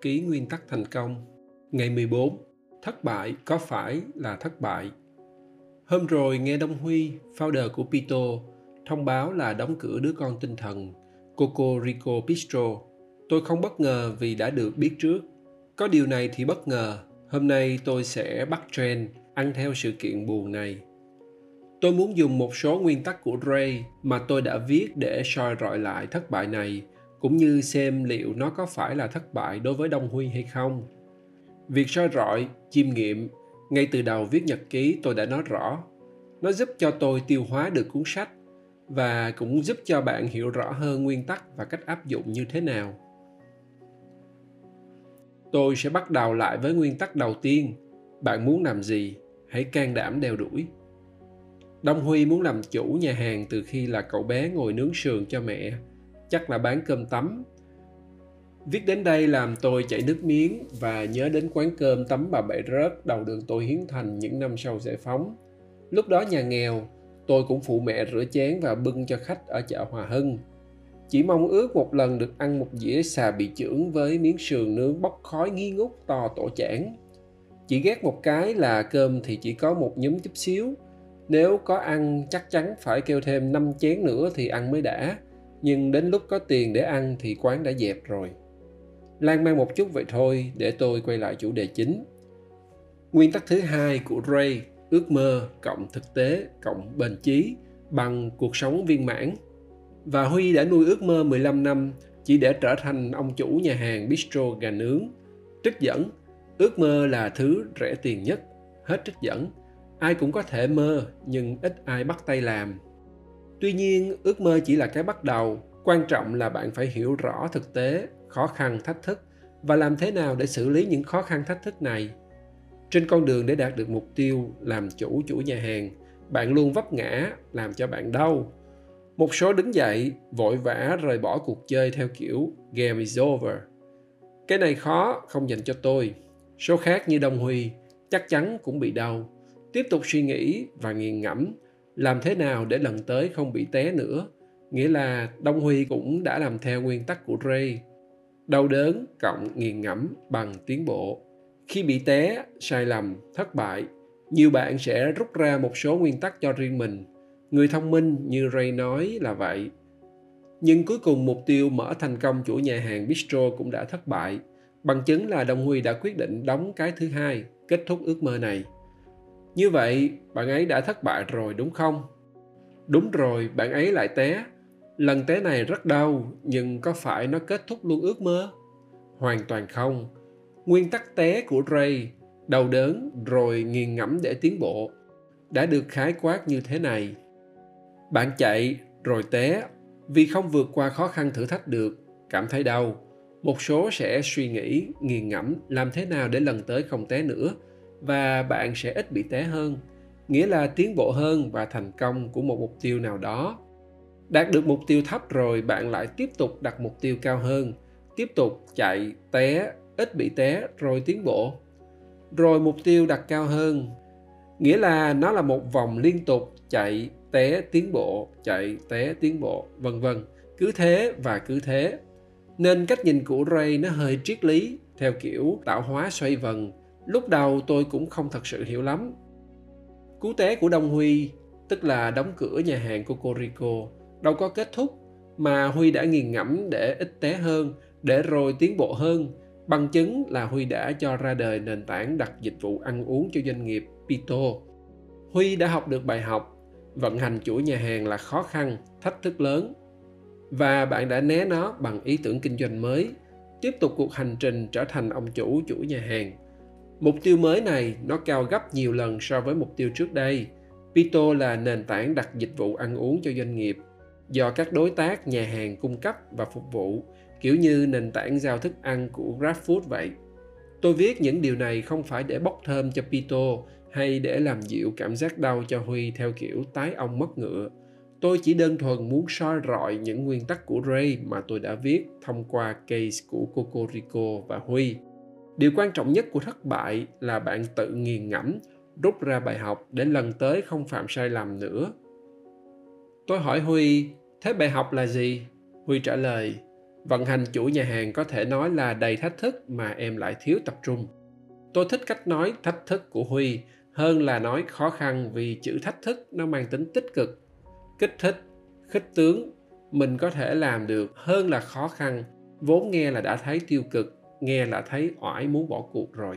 nhật ký nguyên tắc thành công. Ngày 14, thất bại có phải là thất bại? Hôm rồi nghe Đông Huy, founder của Pito, thông báo là đóng cửa đứa con tinh thần, Coco Rico Bistro. Tôi không bất ngờ vì đã được biết trước. Có điều này thì bất ngờ, hôm nay tôi sẽ bắt trend ăn theo sự kiện buồn này. Tôi muốn dùng một số nguyên tắc của Ray mà tôi đã viết để soi rọi lại thất bại này cũng như xem liệu nó có phải là thất bại đối với Đông Huy hay không. Việc soi rọi, chiêm nghiệm, ngay từ đầu viết nhật ký tôi đã nói rõ. Nó giúp cho tôi tiêu hóa được cuốn sách và cũng giúp cho bạn hiểu rõ hơn nguyên tắc và cách áp dụng như thế nào. Tôi sẽ bắt đầu lại với nguyên tắc đầu tiên. Bạn muốn làm gì? Hãy can đảm đeo đuổi. Đông Huy muốn làm chủ nhà hàng từ khi là cậu bé ngồi nướng sườn cho mẹ chắc là bán cơm tấm viết đến đây làm tôi chảy nước miếng và nhớ đến quán cơm tấm bà bảy rớt, đầu đường tôi hiến thành những năm sau giải phóng. Lúc đó nhà nghèo, tôi cũng phụ mẹ rửa chén và bưng cho khách ở chợ hòa hưng. Chỉ mong ước một lần được ăn một dĩa xà bị chưởng với miếng sườn nướng bốc khói nghi ngút to tổ chản chỉ ghét một cái là cơm thì chỉ có một nhúm chút xíu. Nếu có ăn, chắc chắn phải kêu thêm 5 chén nữa thì ăn mới đã nhưng đến lúc có tiền để ăn thì quán đã dẹp rồi lan man một chút vậy thôi để tôi quay lại chủ đề chính nguyên tắc thứ hai của ray ước mơ cộng thực tế cộng bền chí bằng cuộc sống viên mãn và Huy đã nuôi ước mơ 15 năm chỉ để trở thành ông chủ nhà hàng bistro gà nướng. Trích dẫn, ước mơ là thứ rẻ tiền nhất. Hết trích dẫn, ai cũng có thể mơ nhưng ít ai bắt tay làm tuy nhiên, ước mơ chỉ là cái bắt đầu. Quan trọng là bạn phải hiểu rõ thực tế, khó khăn, thách thức và làm thế nào để xử lý những khó khăn, thách thức này. Trên con đường để đạt được mục tiêu làm chủ chủ nhà hàng, bạn luôn vấp ngã làm cho bạn đau. Một số đứng dậy, vội vã rời bỏ cuộc chơi theo kiểu game is over cái này khó, không dành cho tôi. Số khác như đông huy, chắc chắn cũng bị đau. Tiếp tục suy nghĩ và nghiền ngẫm làm thế nào để lần tới không bị té nữa? Nghĩa là đông huy cũng đã làm theo nguyên tắc của ray. Đau đớn cộng nghiền ngẫm bằng tiến bộ. Khi bị té, sai lầm, thất bại. Nhiều bạn sẽ rút ra một số nguyên tắc cho riêng mình. Người thông minh như ray nói là vậy. Nhưng cuối cùng mục tiêu mở thành công chủ nhà hàng bistro cũng đã thất bại. Bằng chứng là đông huy đã quyết định đóng cái thứ hai, kết thúc ước mơ này như vậy, bạn ấy đã thất bại rồi đúng không? Đúng rồi, bạn ấy lại té. Lần té này rất đau, nhưng có phải nó kết thúc luôn ước mơ? Hoàn toàn không. Nguyên tắc té của ray, đau đớn rồi nghiền ngẫm để tiến bộ, đã được khái quát như thế này. Bạn chạy, rồi té. Vì không vượt qua khó khăn thử thách được, cảm thấy đau. Một số sẽ suy nghĩ, nghiền ngẫm làm thế nào để lần tới không té nữa và bạn sẽ ít bị té hơn, nghĩa là tiến bộ hơn và thành công của một mục tiêu nào đó. Đạt được mục tiêu thấp rồi, bạn lại tiếp tục đặt mục tiêu cao hơn, tiếp tục chạy té, ít bị té, rồi tiến bộ. Rồi mục tiêu đặt cao hơn, nghĩa là nó là một vòng liên tục chạy té tiến bộ, chạy té tiến bộ, vân vân. Cứ thế và cứ thế. Nên cách nhìn của ray nó hơi triết lý, theo kiểu tạo hóa xoay vần lúc đầu tôi cũng không thật sự hiểu lắm. Cú té của đông huy, tức là đóng cửa nhà hàng cocorico đâu có kết thúc, mà huy đã nghiền ngẫm để ít té hơn, để rồi tiến bộ hơn. Bằng chứng là huy đã cho ra đời nền tảng đặt dịch vụ ăn uống cho doanh nghiệp pito. Huy đã học được bài học, vận hành chuỗi nhà hàng là khó khăn, thách thức lớn. Và bạn đã né nó bằng ý tưởng kinh doanh mới, tiếp tục cuộc hành trình trở thành ông chủ chuỗi nhà hàng. Mục tiêu mới này nó cao gấp nhiều lần so với mục tiêu trước đây. Pito là nền tảng đặt dịch vụ ăn uống cho doanh nghiệp do các đối tác nhà hàng cung cấp và phục vụ, kiểu như nền tảng giao thức ăn của GrabFood vậy. Tôi viết những điều này không phải để bốc thơm cho Pito hay để làm dịu cảm giác đau cho Huy theo kiểu tái ông mất ngựa. Tôi chỉ đơn thuần muốn soi rọi những nguyên tắc của Ray mà tôi đã viết thông qua case của Cocorico và Huy điều quan trọng nhất của thất bại là bạn tự nghiền ngẫm, rút ra bài học để lần tới không phạm sai lầm nữa. Tôi hỏi huy, thế bài học là gì? Huy trả lời, vận hành chủ nhà hàng có thể nói là đầy thách thức mà em lại thiếu tập trung. Tôi thích cách nói thách thức của huy hơn là nói khó khăn vì chữ thách thức nó mang tính tích cực. Kích thích, khích tướng, mình có thể làm được hơn là khó khăn, vốn nghe là đã thấy tiêu cực nghe là thấy oải muốn bỏ cuộc rồi.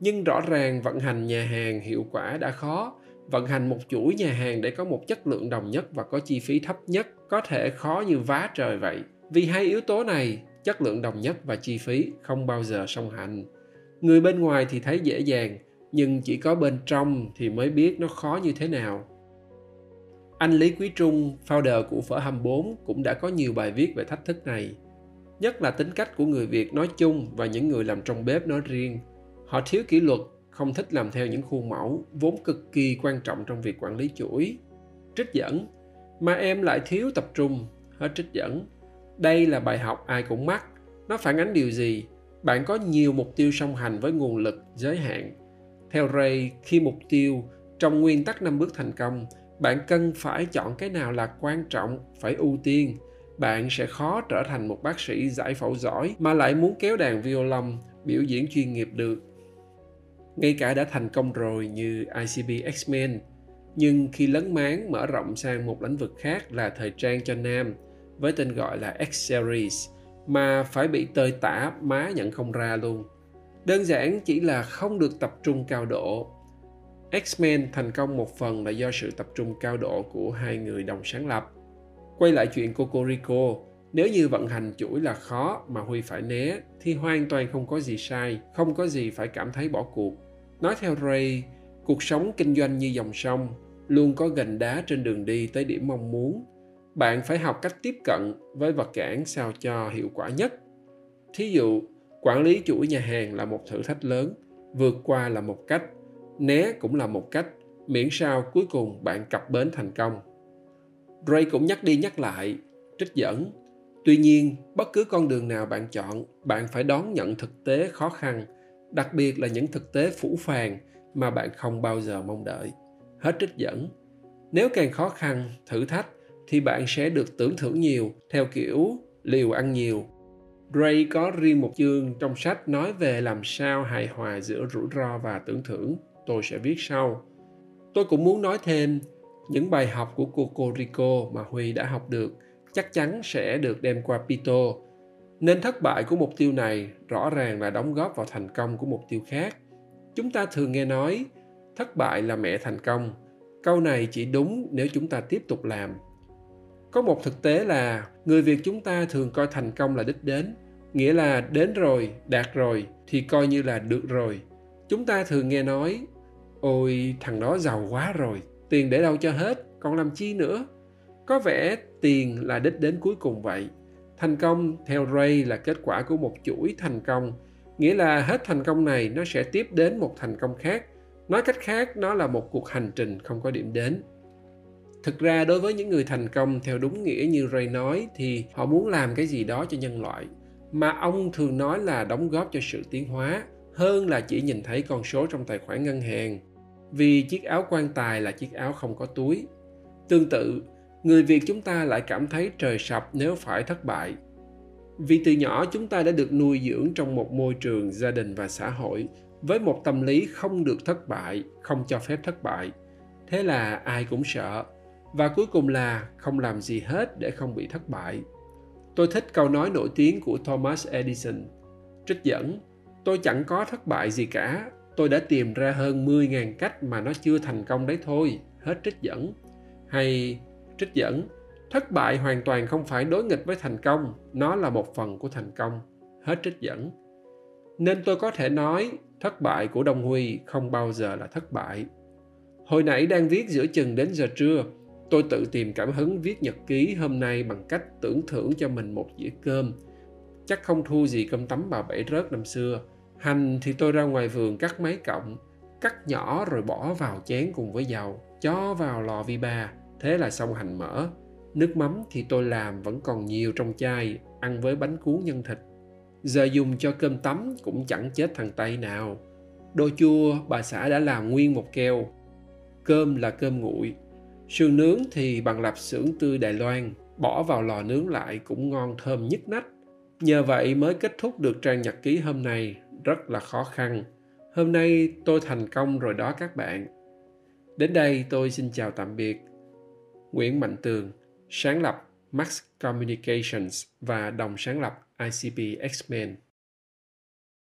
Nhưng rõ ràng vận hành nhà hàng hiệu quả đã khó. Vận hành một chuỗi nhà hàng để có một chất lượng đồng nhất và có chi phí thấp nhất có thể khó như vá trời vậy. Vì hai yếu tố này chất lượng đồng nhất và chi phí không bao giờ song hành. Người bên ngoài thì thấy dễ dàng nhưng chỉ có bên trong thì mới biết nó khó như thế nào. Anh Lý Quý Trung, founder của Phở 24 cũng đã có nhiều bài viết về thách thức này. Nhất là tính cách của người Việt nói chung và những người làm trong bếp nói riêng. Họ thiếu kỷ luật, không thích làm theo những khuôn mẫu, vốn cực kỳ quan trọng trong việc quản lý chuỗi. Trích dẫn, mà em lại thiếu tập trung, hết trích dẫn. Đây là bài học ai cũng mắc. Nó phản ánh điều gì? Bạn có nhiều mục tiêu song hành với nguồn lực giới hạn. Theo Ray, khi mục tiêu trong nguyên tắc năm bước thành công, bạn cần phải chọn cái nào là quan trọng, phải ưu tiên. Bạn sẽ khó trở thành một bác sĩ giải phẫu giỏi mà lại muốn kéo đàn violon, biểu diễn chuyên nghiệp được. Ngay cả đã thành công rồi như ICB X-Men, nhưng khi lấn máng mở rộng sang một lĩnh vực khác là thời trang cho nam với tên gọi là X-Series mà phải bị tơi tả má nhận không ra luôn. Đơn giản chỉ là không được tập trung cao độ. X-Men thành công một phần là do sự tập trung cao độ của hai người đồng sáng lập. Quay lại chuyện Cocorico, nếu như vận hành chuỗi là khó mà Huy phải né thì hoàn toàn không có gì sai, không có gì phải cảm thấy bỏ cuộc. Nói theo Ray, cuộc sống kinh doanh như dòng sông, luôn có gành đá trên đường đi tới điểm mong muốn. Bạn phải học cách tiếp cận với vật cản sao cho hiệu quả nhất. Thí dụ, quản lý chuỗi nhà hàng là một thử thách lớn, vượt qua là một cách, né cũng là một cách, miễn sao cuối cùng bạn cập bến thành công. Ray cũng nhắc đi nhắc lại, trích dẫn. Tuy nhiên, bất cứ con đường nào bạn chọn, bạn phải đón nhận thực tế khó khăn, đặc biệt là những thực tế phủ phàng mà bạn không bao giờ mong đợi. Hết trích dẫn. Nếu càng khó khăn, thử thách, thì bạn sẽ được tưởng thưởng nhiều theo kiểu liều ăn nhiều. Ray có riêng một chương trong sách nói về làm sao hài hòa giữa rủi ro và tưởng thưởng. Tôi sẽ viết sau. Tôi cũng muốn nói thêm những bài học của Cocorico mà Huy đã học được chắc chắn sẽ được đem qua Pito. Nên thất bại của mục tiêu này rõ ràng là đóng góp vào thành công của mục tiêu khác. Chúng ta thường nghe nói thất bại là mẹ thành công. Câu này chỉ đúng nếu chúng ta tiếp tục làm. Có một thực tế là người Việt chúng ta thường coi thành công là đích đến, nghĩa là đến rồi, đạt rồi thì coi như là được rồi. Chúng ta thường nghe nói, ôi thằng đó giàu quá rồi, tiền để đâu cho hết, còn làm chi nữa? Có vẻ tiền là đích đến cuối cùng vậy. Thành công theo ray là kết quả của một chuỗi thành công. Nghĩa là hết thành công này, nó sẽ tiếp đến một thành công khác. Nói cách khác, nó là một cuộc hành trình không có điểm đến. Thực ra, đối với những người thành công theo đúng nghĩa như ray nói, thì họ muốn làm cái gì đó cho nhân loại. Mà ông thường nói là đóng góp cho sự tiến hóa, hơn là chỉ nhìn thấy con số trong tài khoản ngân hàng vì chiếc áo quan tài là chiếc áo không có túi. Tương tự, người Việt chúng ta lại cảm thấy trời sập nếu phải thất bại. Vì từ nhỏ chúng ta đã được nuôi dưỡng trong một môi trường gia đình và xã hội với một tâm lý không được thất bại, không cho phép thất bại. Thế là ai cũng sợ và cuối cùng là không làm gì hết để không bị thất bại. Tôi thích câu nói nổi tiếng của Thomas Edison. Trích dẫn, tôi chẳng có thất bại gì cả, tôi đã tìm ra hơn 10.000 cách mà nó chưa thành công đấy thôi, hết trích dẫn. Hay trích dẫn, thất bại hoàn toàn không phải đối nghịch với thành công, nó là một phần của thành công, hết trích dẫn. Nên tôi có thể nói thất bại của Đông Huy không bao giờ là thất bại. Hồi nãy đang viết giữa chừng đến giờ trưa, tôi tự tìm cảm hứng viết nhật ký hôm nay bằng cách tưởng thưởng cho mình một dĩa cơm. Chắc không thua gì cơm tấm bà bảy rớt năm xưa, Hành thì tôi ra ngoài vườn cắt mấy cọng, cắt nhỏ rồi bỏ vào chén cùng với dầu, cho vào lò vi ba, thế là xong hành mỡ. Nước mắm thì tôi làm vẫn còn nhiều trong chai, ăn với bánh cuốn nhân thịt. Giờ dùng cho cơm tấm cũng chẳng chết thằng Tây nào. Đồ chua bà xã đã làm nguyên một keo. Cơm là cơm nguội. Sườn nướng thì bằng lạp xưởng tươi Đài Loan, bỏ vào lò nướng lại cũng ngon thơm nhức nách nhờ vậy mới kết thúc được trang nhật ký hôm nay. Rất là khó khăn. Hôm nay tôi thành công rồi đó các bạn. Đến đây tôi xin chào tạm biệt. Nguyễn mạnh tường, sáng lập max communications và đồng sáng lập icp x-men.